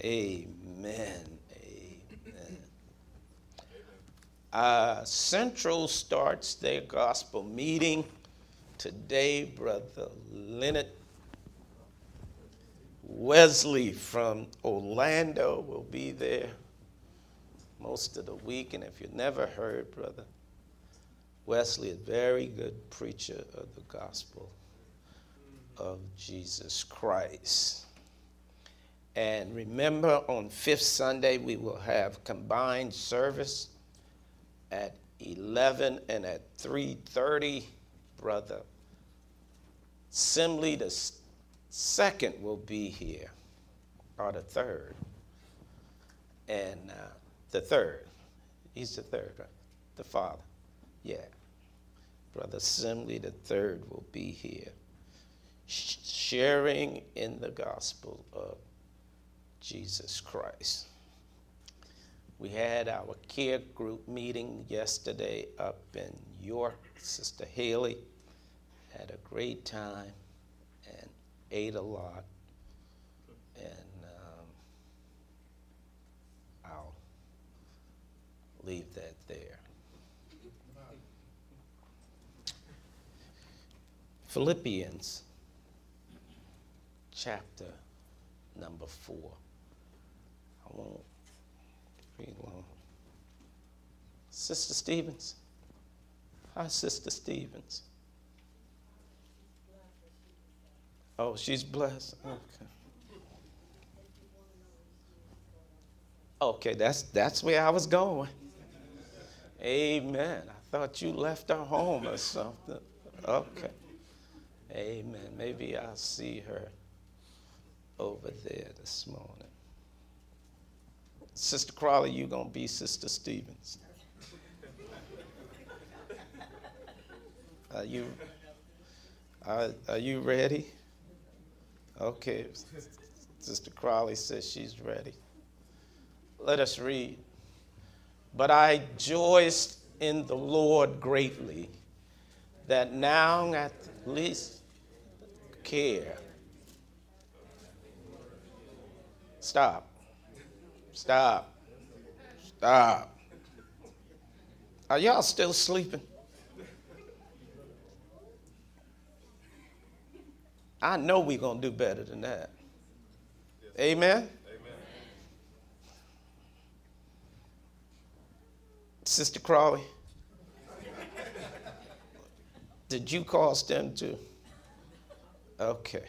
Amen. Amen. Uh, Central starts their gospel meeting today. Brother Leonard Wesley from Orlando will be there most of the week. And if you've never heard, Brother Wesley, a very good preacher of the gospel of Jesus Christ. And remember, on fifth Sunday, we will have combined service at 11 and at 3.30. Brother Simley, the second will be here, or the third. And uh, the third, he's the third, right? The father, yeah. Brother Simley, the third, will be here, sharing in the gospel of Jesus Christ. We had our care group meeting yesterday up in York. Sister Haley had a great time and ate a lot. And um, I'll leave that there. Philippians chapter number four. I won't read long. Sister Stevens. Hi, Sister Stevens. Oh, she's blessed. Okay. Okay, that's that's where I was going. Amen. I thought you left her home or something. Okay. Amen. Maybe I'll see her over there this morning. Sister Crawley, you're gonna be Sister Stevens. Are you are, are you ready? Okay. Sister Crawley says she's ready. Let us read. But I rejoiced in the Lord greatly that now at least care. Stop. Stop. Stop. Are y'all still sleeping? I know we're going to do better than that. Yes. Amen? Amen? Sister Crawley, did you cause them to? Okay.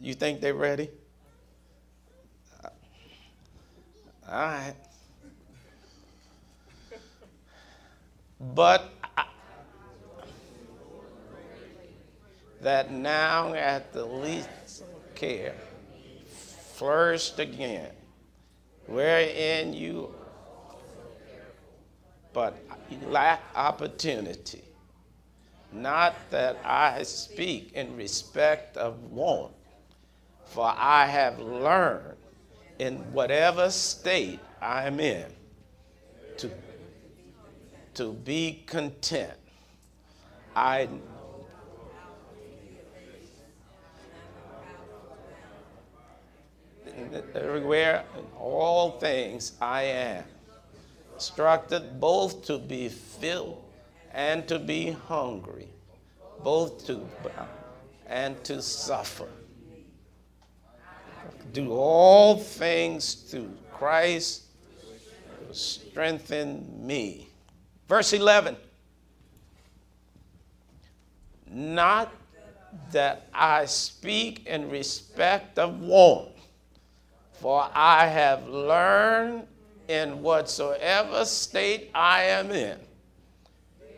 You think they're ready? All right. But I, that now at the least care flourished again, wherein you but lack opportunity. Not that I speak in respect of want, for I have learned in whatever state I'm in to, to be content. I everywhere in all things I am instructed both to be filled and to be hungry, both to and to suffer do all things through Christ who strengthen me. Verse 11 Not that I speak in respect of want, for I have learned in whatsoever state I am in,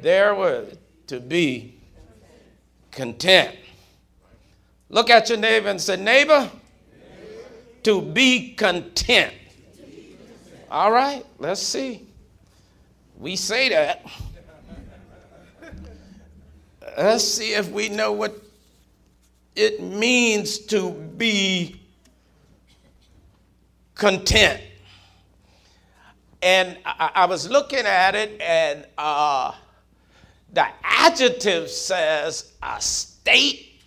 there were to be content. Look at your neighbor and say, Neighbor, to be content. All right, let's see. We say that. Let's see if we know what it means to be content. And I, I was looking at it, and uh, the adjective says a state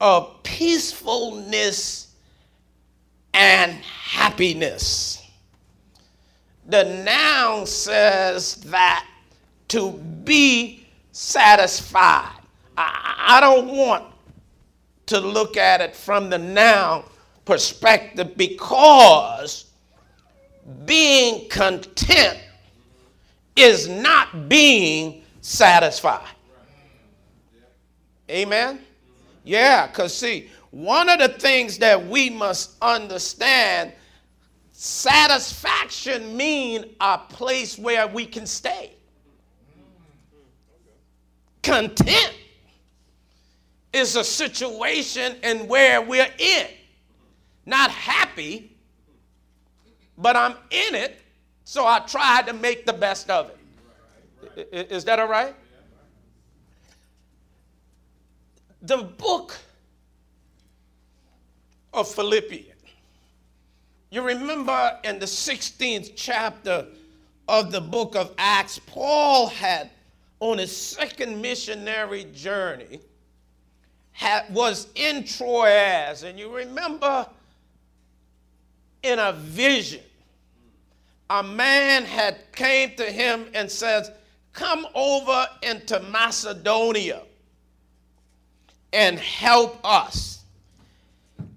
of peacefulness and happiness. The noun says that to be satisfied. I, I don't want to look at it from the noun perspective because being content is not being satisfied. Amen? Yeah, because see, one of the things that we must understand satisfaction mean a place where we can stay. Content is a situation and where we're in. Not happy but i'm in it so i try to make the best of it. Is that all right? The book of Philippians. You remember in the 16th chapter of the book of Acts, Paul had on his second missionary journey had, was in Troas, and you remember in a vision, a man had came to him and says, "Come over into Macedonia and help us."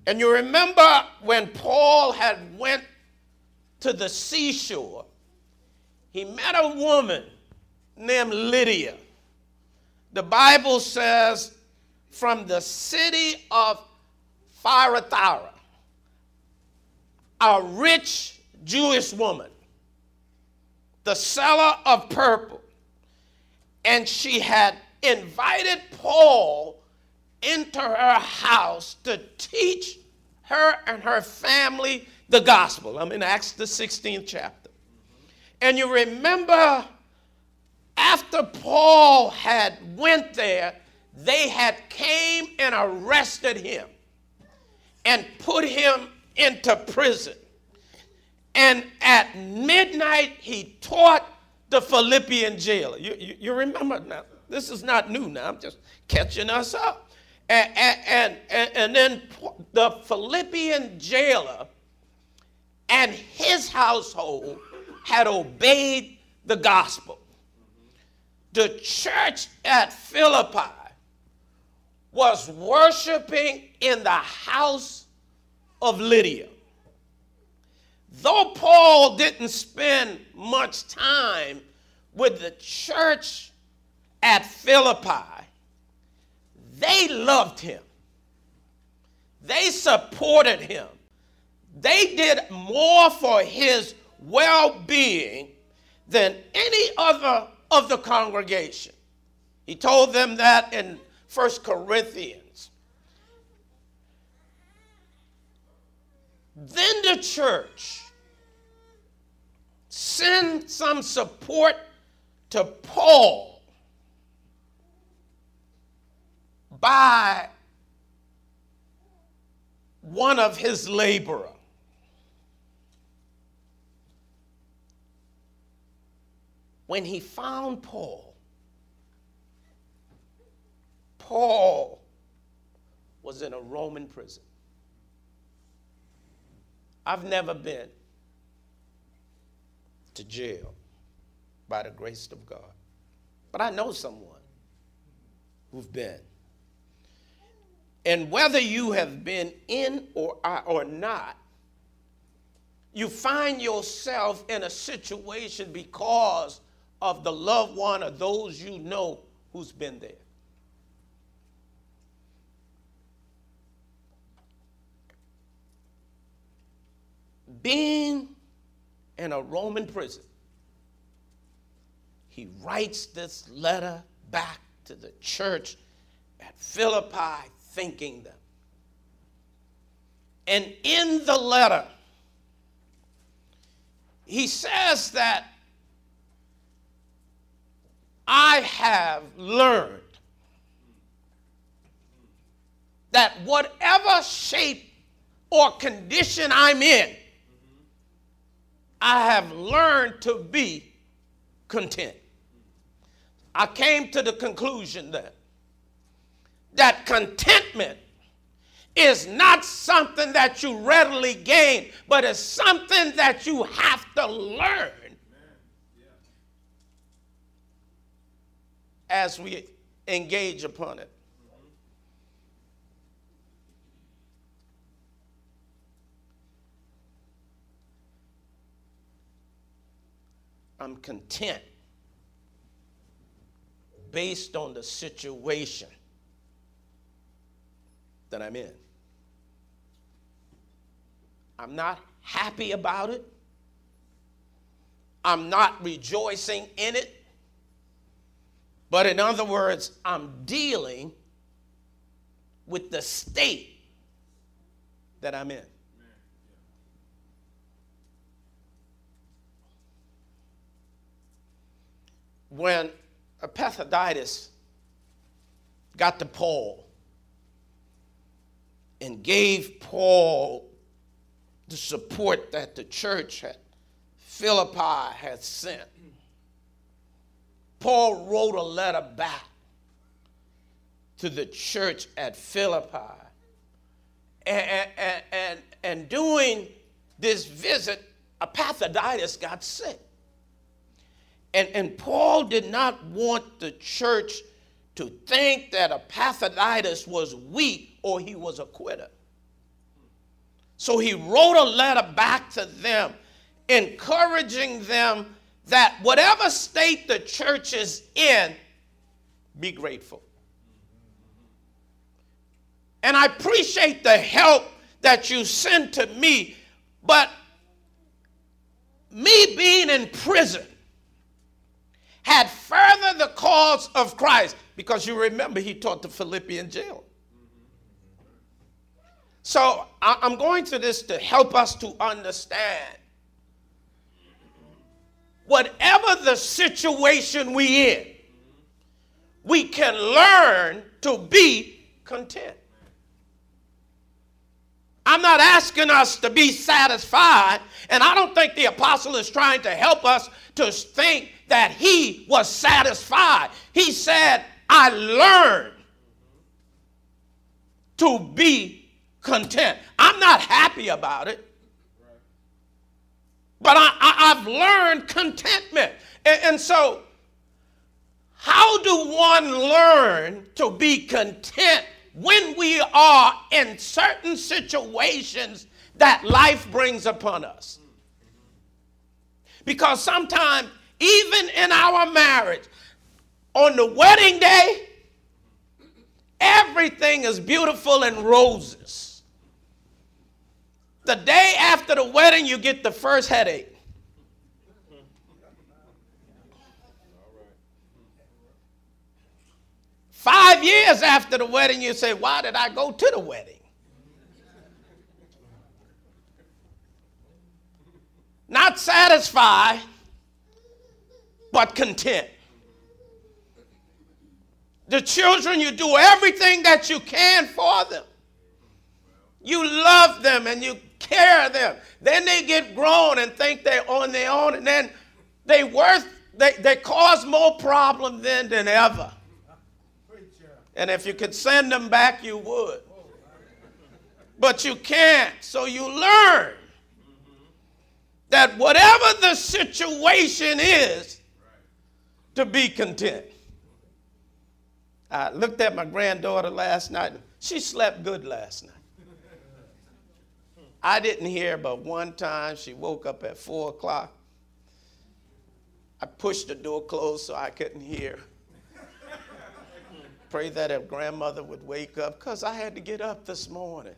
And you remember when Paul had went to the seashore, he met a woman named Lydia. The Bible says from the city of Thyatira, a rich Jewish woman, the seller of purple, and she had invited Paul into her house to teach her and her family the gospel. I'm in Acts the 16th chapter. And you remember after Paul had went there, they had came and arrested him and put him into prison. And at midnight, he taught the Philippian jailer. You, you, you remember now, this is not new now, I'm just catching us up. And, and, and, and then the Philippian jailer and his household had obeyed the gospel. The church at Philippi was worshiping in the house of Lydia. Though Paul didn't spend much time with the church at Philippi, they loved him. They supported him. They did more for his well being than any other of the congregation. He told them that in 1 Corinthians. Then the church sent some support to Paul by one of his laborer. When he found Paul, Paul was in a Roman prison. I've never been to jail by the grace of God, but I know someone who've been. And whether you have been in or, uh, or not, you find yourself in a situation because of the loved one or those you know who's been there. Being in a Roman prison, he writes this letter back to the church at Philippi thinking them. And in the letter, he says that I have learned that whatever shape or condition I'm in, I have learned to be content. I came to the conclusion that that contentment is not something that you readily gain, but it's something that you have to learn as we engage upon it. I'm content based on the situation that I'm in. I'm not happy about it. I'm not rejoicing in it. But in other words, I'm dealing with the state that I'm in. When Epaphroditus got to Paul and gave Paul the support that the church at Philippi had sent, Paul wrote a letter back to the church at Philippi. And, and, and, and during this visit, Epaphroditus got sick. And, and Paul did not want the church to think that Epaphroditus was weak or he was a quitter. So he wrote a letter back to them, encouraging them that whatever state the church is in, be grateful. And I appreciate the help that you send to me, but me being in prison had furthered the cause of Christ because you remember he taught the Philippian jail. So I'm going to this to help us to understand whatever the situation we in, we can learn to be content. I'm not asking us to be satisfied, and I don't think the apostle is trying to help us to think that he was satisfied. He said, I learned to be content. I'm not happy about it. But I, have learned contentment. And, and so, how do one learn to be content when we are in certain situations that life brings upon us? Because sometimes, even in our marriage, on the wedding day, everything is beautiful and roses. The day after the wedding, you get the first headache. Five years after the wedding, you say, Why did I go to the wedding? Not satisfied, but content. The children, you do everything that you can for them. You love them and you care of them. Then they get grown and think they're on their own, and then they worth they, they cause more problem then than ever. And if you could send them back, you would. But you can't. So you learn that whatever the situation is, to be content. I looked at my granddaughter last night. She slept good last night. I didn't hear, but one time she woke up at four o'clock. I pushed the door closed so I couldn't hear. Pray that her grandmother would wake up because I had to get up this morning.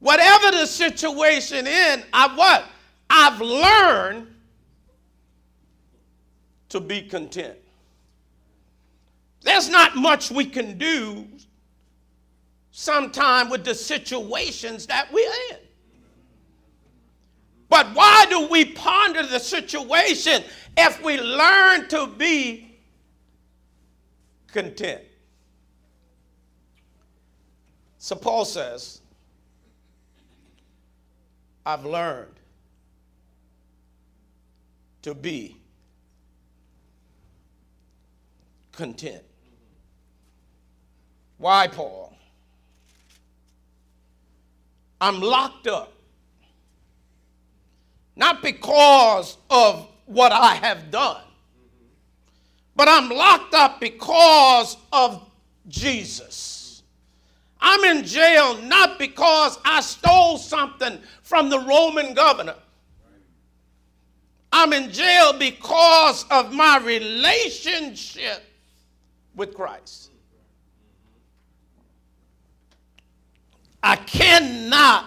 Whatever the situation in, I what? I've learned to be content. There's not much we can do sometime with the situations that we're in. But why do we ponder the situation if we learn to be content? So Paul says, I've learned to be content. Why, Paul? I'm locked up. Not because of what I have done, but I'm locked up because of Jesus. I'm in jail not because I stole something from the Roman governor. I'm in jail because of my relationship with Christ. I cannot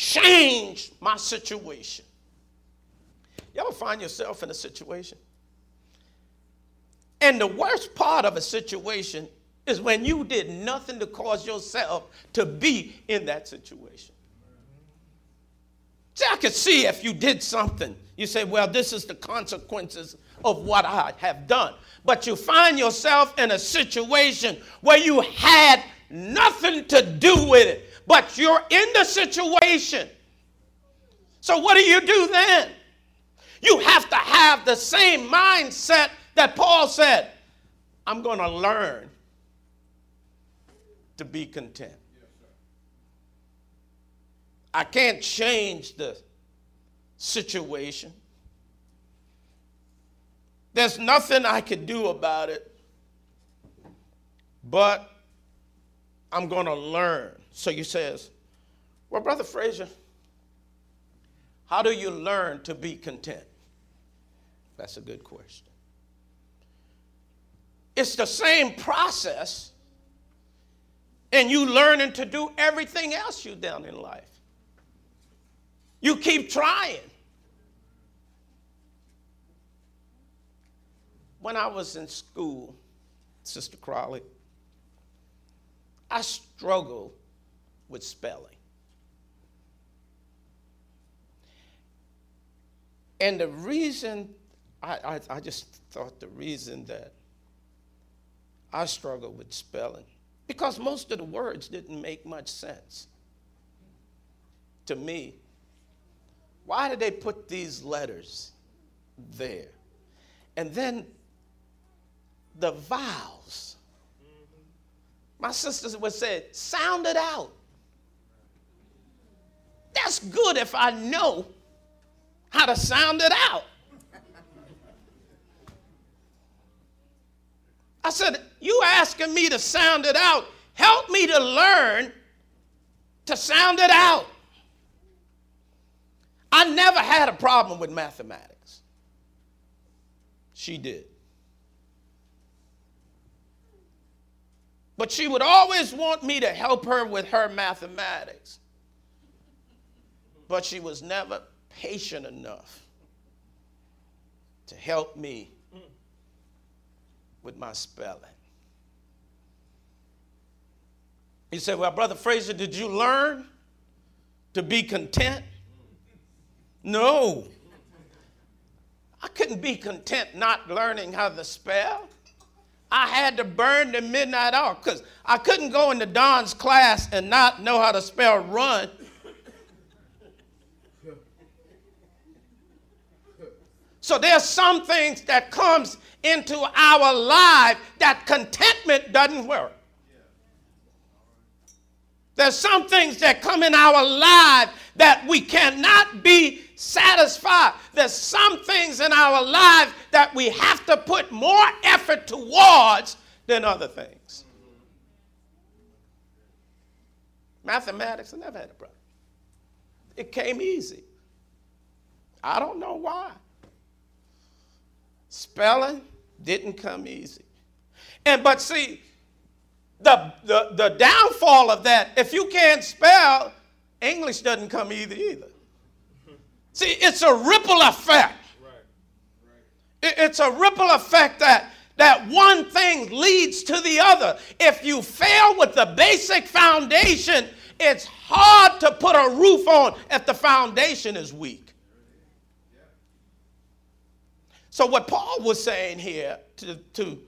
change my situation. You ever find yourself in a situation? And the worst part of a situation is when you did nothing to cause yourself to be in that situation. See, I could see if you did something. You say, well, this is the consequences of what I have done. But you find yourself in a situation where you had nothing to do with it, but you're in the situation. So, what do you do then? You have to have the same mindset that Paul said I'm going to learn to be content. I can't change the situation. There's nothing I can do about it, but I'm going to learn. So he says, Well, Brother Frazier, how do you learn to be content? That's a good question. It's the same process, and you learning to do everything else you've done in life. You keep trying. When I was in school, Sister Crowley, I struggled with spelling. And the reason, I, I, I, just thought the reason that I struggled with spelling, because most of the words didn't make much sense to me. Why did they put these letters there? And then the vowels. My sisters would say, sound it out. That's good if I know how to sound it out. I said, You asking me to sound it out, help me to learn to sound it out. I never had a problem with mathematics. She did. But she would always want me to help her with her mathematics. But she was never patient enough to help me with my spelling. He said, Well, Brother Fraser, did you learn to be content? No. I couldn't be content not learning how to spell. I had to burn the midnight oil because I couldn't go into Don's class and not know how to spell run. So there's some things that comes into our life that contentment doesn't work. There's some things that come in our life that we cannot be satisfied. There's some things in our life that we have to put more effort towards than other things. Mathematics, I never had a problem. It came easy. I don't know why. Spelling didn't come easy. And but see, the, the, the downfall of that, if you can't spell, English doesn't come either either. See, it's a ripple effect. right right It's a ripple effect that, that one thing leads to the other. If you fail with the basic foundation, it's hard to put a roof on if the foundation is weak. So, what Paul was saying here to, to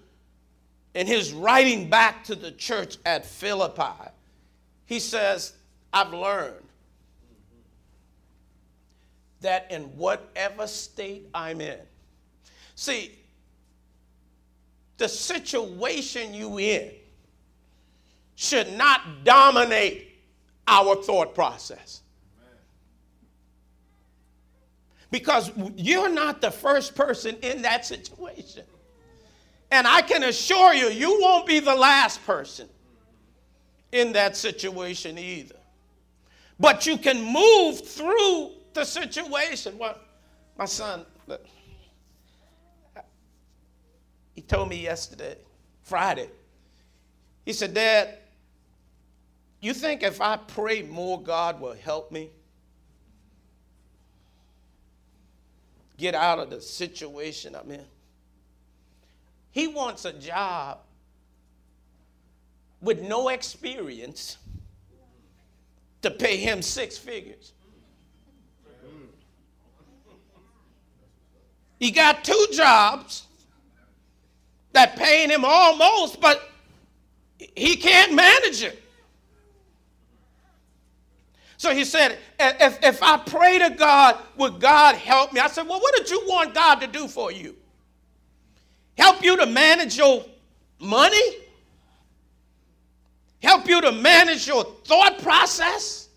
in his writing back to the church at Philippi, he says, I've learned that in whatever state I'm in, see, the situation you in should not dominate our thought process. Because you're not the first person in that situation. And I can assure you, you won't be the last person in that situation either. But you can move through the situation. Well, my son, he told me yesterday, Friday, he said, Dad, you think if I pray more, God will help me get out of the situation I'm in? He wants a job with no experience to pay him six figures. He got two jobs that paying him almost, but he can't manage it. So he said, if, if I pray to God, would God help me? I said, Well, what did you want God to do for you? Help you to manage your money? Help you to manage your thought process?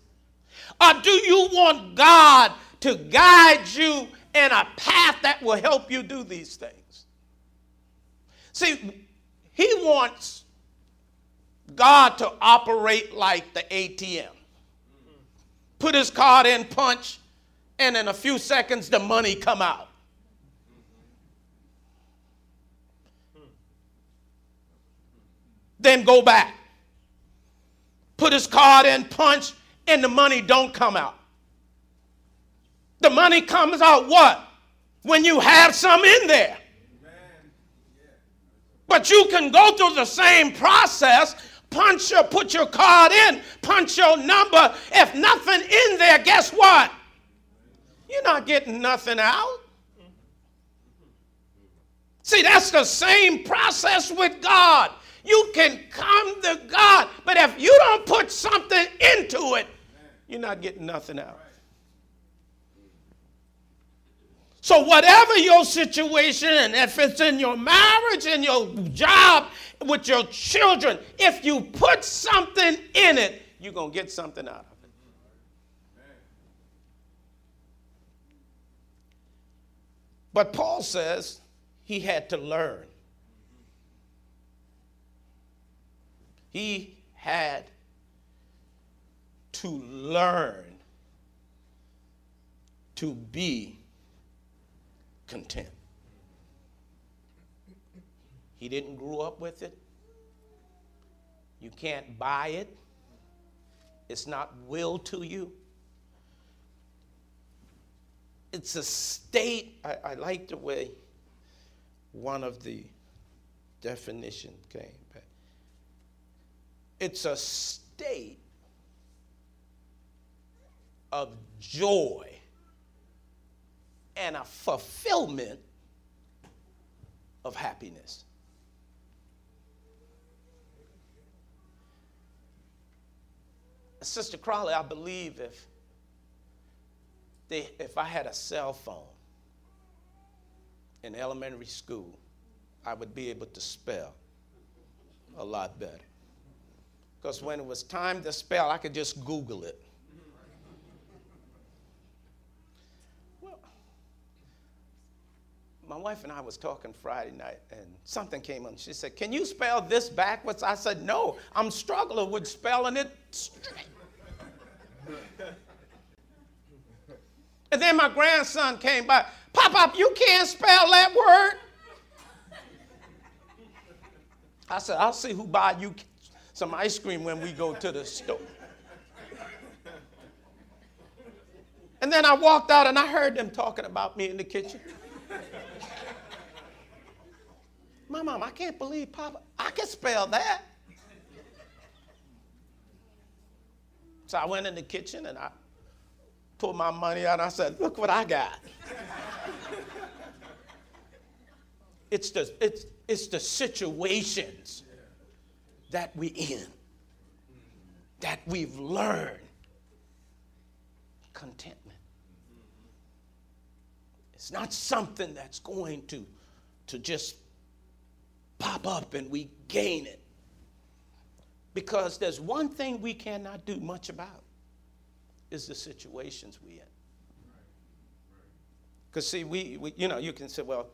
Or do you want God to guide you in a path that will help you do these things? See, He wants God to operate like the ATM. Put his card in, punch, and in a few seconds the money come out. Then go back. Put his card in, punch, and the money don't come out. The money comes out what? When you have some in there. But you can go through the same process punch your, put your card in, punch your number. If nothing in there, guess what? You're not getting nothing out. See, that's the same process with God. You can come to God, but if you don't put something into it, you're not getting nothing out. So, whatever your situation, and if it's in your marriage, in your job, with your children, if you put something in it, you're going to get something out of it. But Paul says he had to learn. He had to learn to be content. He didn't grow up with it. You can't buy it. It's not will to you. It's a state. I, I like the way one of the definition came back. It's a state of joy and a fulfillment of happiness. Sister Crowley, I believe if they, if I had a cell phone in elementary school, I would be able to spell a lot better. Because when it was time to spell, I could just Google it. Well, my wife and I was talking Friday night, and something came on. She said, "Can you spell this backwards?" I said, "No, I'm struggling with spelling it straight." and then my grandson came by. Pop up, you can't spell that word. I said, "I'll see who buy you some ice cream when we go to the store." And then I walked out and I heard them talking about me in the kitchen. My mom, I can't believe Papa, I can spell that. So I went in the kitchen and I pulled my money out and I said, Look what I got. it's, the, it's, it's the situations that we're in that we've learned contentment. It's not something that's going to, to just pop up and we gain it. Because there's one thing we cannot do much about is the situations we're in. Because see, we, we, you know, you can say, well,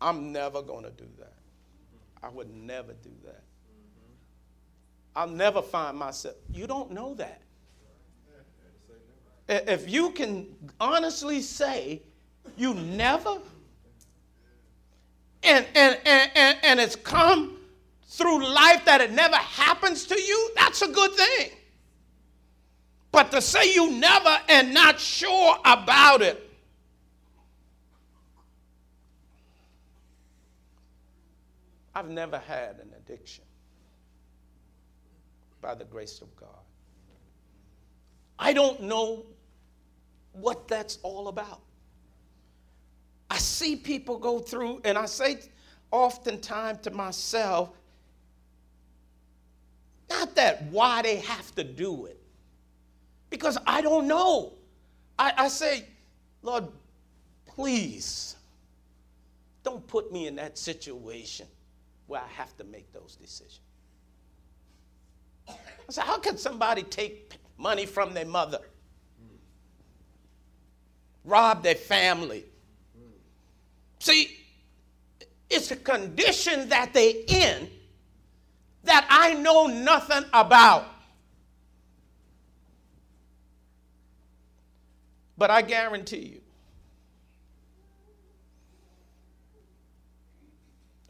I'm never going to do that. Mm-hmm. I would never do that. Mm-hmm. I'll never find myself. You don't know that. If you can honestly say you never, and, and, and, and, and it's come through life that it never happens to you, that's a good thing. But to say you never and not sure about it, I've never had an addiction by the grace of God. I don't know what that's all about. I see people go through, and I say oftentimes to myself, not that why they have to do it, because I don't know. I, I say, Lord, please don't put me in that situation where I have to make those decisions. I said, how can somebody take money from their mother, rob their family? See, it's a condition that they in that I know nothing about. But I guarantee you,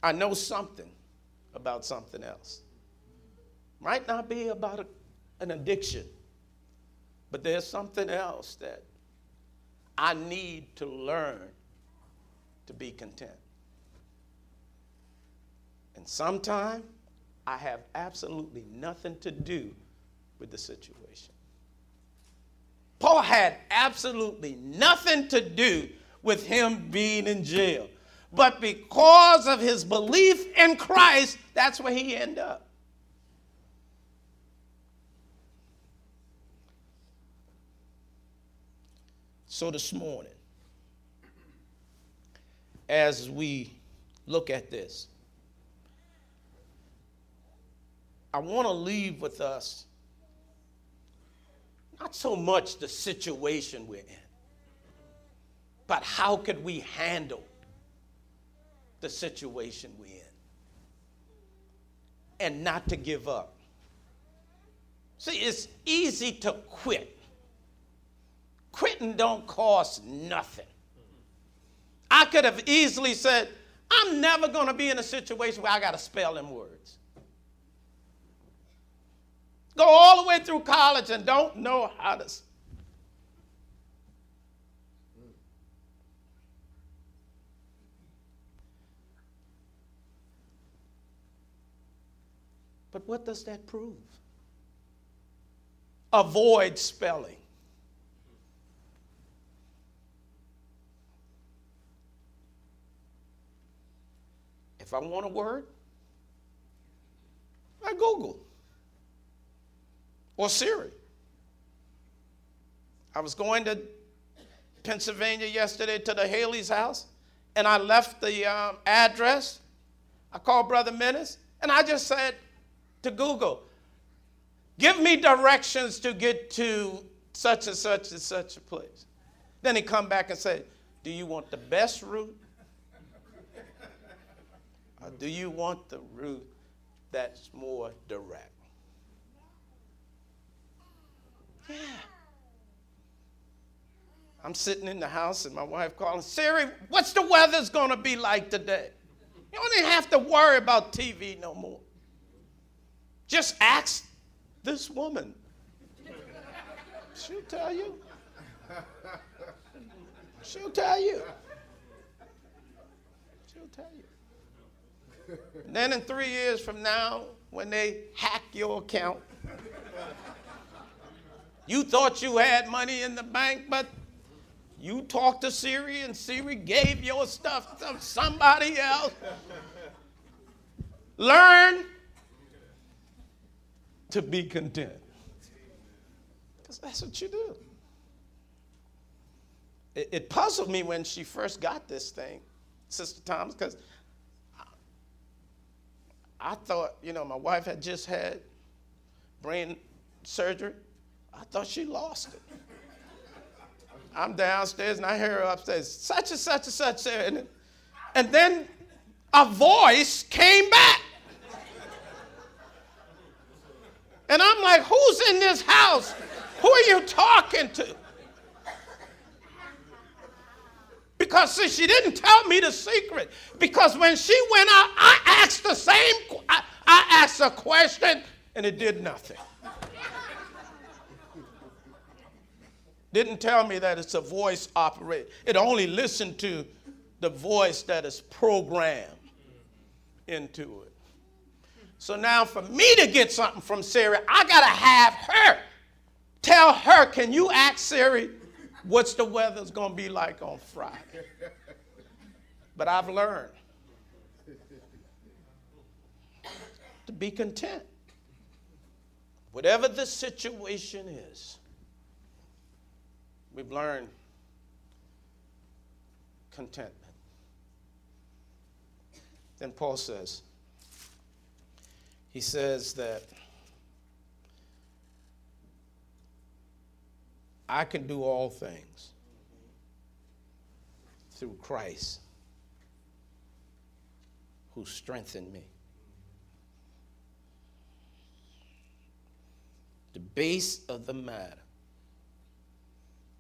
I know something about something else. Might not be about a, an addiction, but there's something else that I need to learn to be content. And sometimes I have absolutely nothing to do with the situation. Paul had absolutely nothing to do with him being in jail. But because of his belief in Christ, that's where he ended up. So this morning, as we look at this, I want to leave with us not so much the situation we're in, but how could we handle the situation we're in and not to give up. See, it's easy to quit. Quitting don't cost nothing. I could have easily said, I'm never going to be in a situation where I got to spell them words. Go all the way through college and don't know how to But what does that prove? Avoid spelling. If I want a word, I Google or Siri. I was going to Pennsylvania yesterday to the Haley's house, and I left the um, address. I called Brother Menace, and I just said to Google, give me directions to get to such and such and such a place. Then he come back and say, do you want the best route? or do you want the route that's more direct? Yeah. I'm sitting in the house and my wife calling, Siri, what's the weather's gonna be like today? You don't even have to worry about TV no more. Just ask this woman. She'll tell you. She'll tell you. She'll tell you. And then in three years from now, when they hack your account, you thought you had money in the bank, but you talked to Siri and Siri gave your stuff to somebody else. Learn to be content. Because that's what you do. It, it, puzzled me when she first got this thing, Sister Thomas, because I, I thought, you know, my wife had just had brain surgery. I thought she lost it. I'm downstairs and I hear her upstairs, such and such and such. And, and then a voice came back. And I'm like, who's in this house? Who are you talking to? Because see, she didn't tell me the secret. Because when she went out, I asked the same, I, I asked a question and it did nothing. Didn't tell me that it's a voice operate. It only listened to the voice that is programmed into it. So now, for me to get something from Siri, I got to have her tell her, can you ask Siri what's the weather's going to be like on Friday? But I've learned to be content. Whatever the situation is, we've learned contentment. Then Paul says, he says that I can do all things through Christ who strengthened me. The base of the matter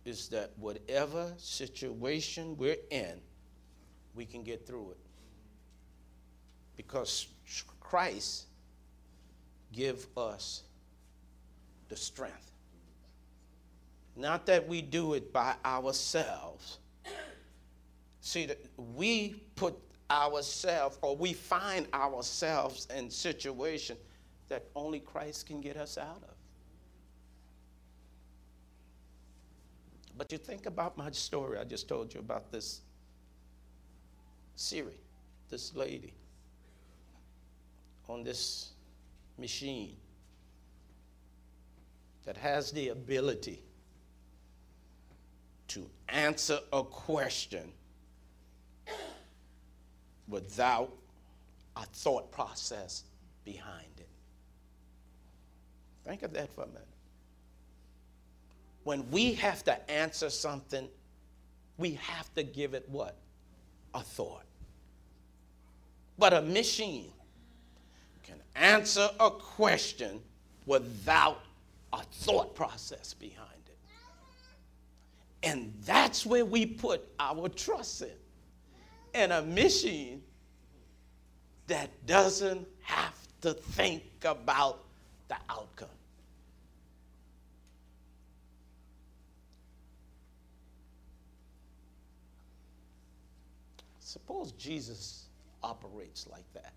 is that whatever situation we're in, we can get through it. Because Christ give us the strength. Not that we do it by ourselves. See, we put ourselves or we find ourselves in situation that only Christ can get us out of. But you think about my story I just told you about this Siri, this lady on this machine that has the ability to answer a question without a thought process behind it. Think of that for a minute. When we have to answer something, we have to give it what? A thought. But a machine can answer a question without a thought process behind it. And that's where we put our trust in. In a machine that doesn't have to think about the outcome. Suppose Jesus operates like that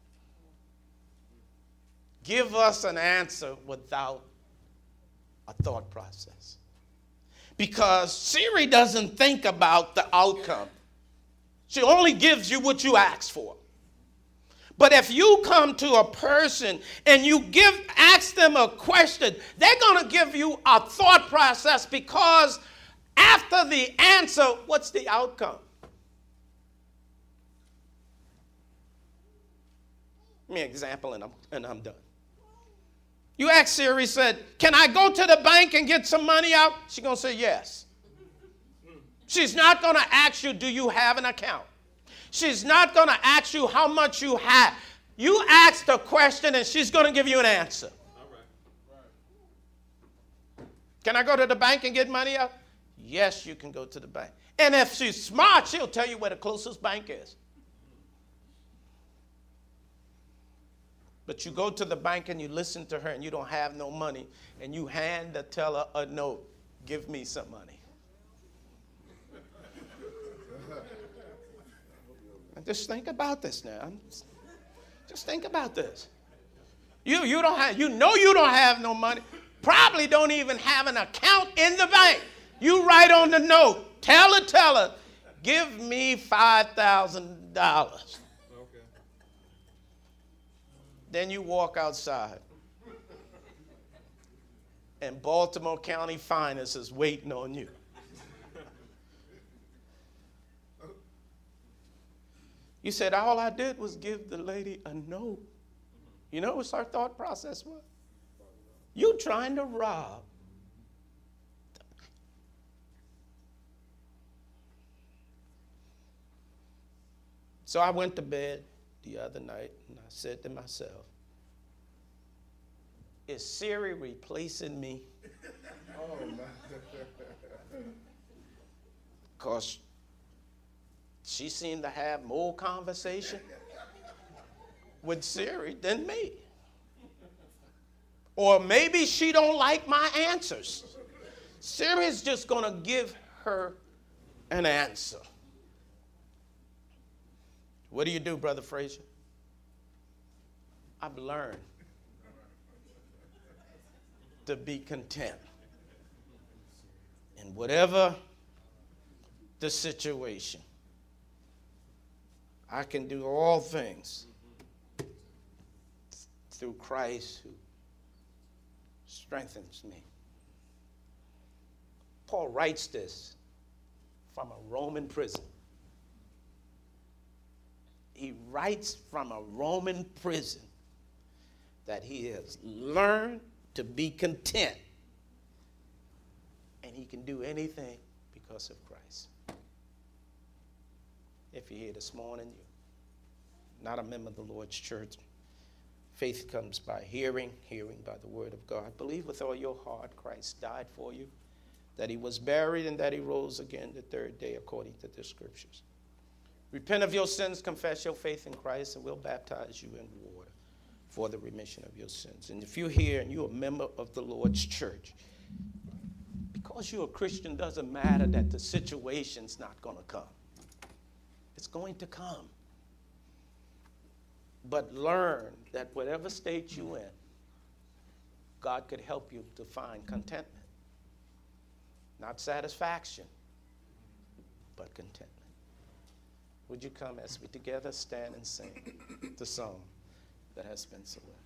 give us an answer without a thought process. Because Siri doesn't think about the outcome, she only gives you what you ask for. But if you come to a person and you give ask them a question, they're going to give you a thought process because after the answer, what's the outcome? Me an example and I'm, and I'm done. You ask Siri, said, Can I go to the bank and get some money out? She's going to say yes. She's not going to ask you, Do you have an account? She's not going to ask you how much you have. You ask the question and she's going to give you an answer. Can I go to the bank and get money out? Yes, you can go to the bank. And if she's smart, she'll tell you where the closest bank is. But you go to the bank and you listen to her and you don't have no money and you hand the teller a note, give me some money. and just think about this now. Just think about this. You, you don't have, you know you don't have no money. Probably don't even have an account in the bank. You write on the note, tell the teller, give me $5,000. Then you walk outside. And Baltimore County Finance is waiting on you. You said, All I did was give the lady a note. You know what our thought process was? You trying to rob. So I went to bed the other night and I said to myself, Is Siri replacing me? Oh, because she seemed to have more conversation with Siri than me. Or maybe she don't like my answers. Siri's just going to give her an answer. What do you do, Brother Frazier? I've learned to be content in whatever the situation. I can do all things through Christ who strengthens me. Paul writes this from a Roman prison. He writes from a Roman prison that he has learned to be content and he can do anything because of Christ. If you're here this morning, you're not a member of the Lord's church, faith comes by hearing, hearing by the word of God. Believe with all your heart Christ died for you, that he was buried, and that he rose again the third day according to the scriptures. Repent of your sins, confess your faith in Christ, and we'll baptize you in water for the remission of your sins. And if you're here and you're a member of the Lord's church, because you're a Christian doesn't matter that the situation's not going to come. It's going to come. But learn that whatever state you're in, God could help you to find contentment. Not satisfaction, but contentment. Would you come as we together stand and sing the song that has been selected?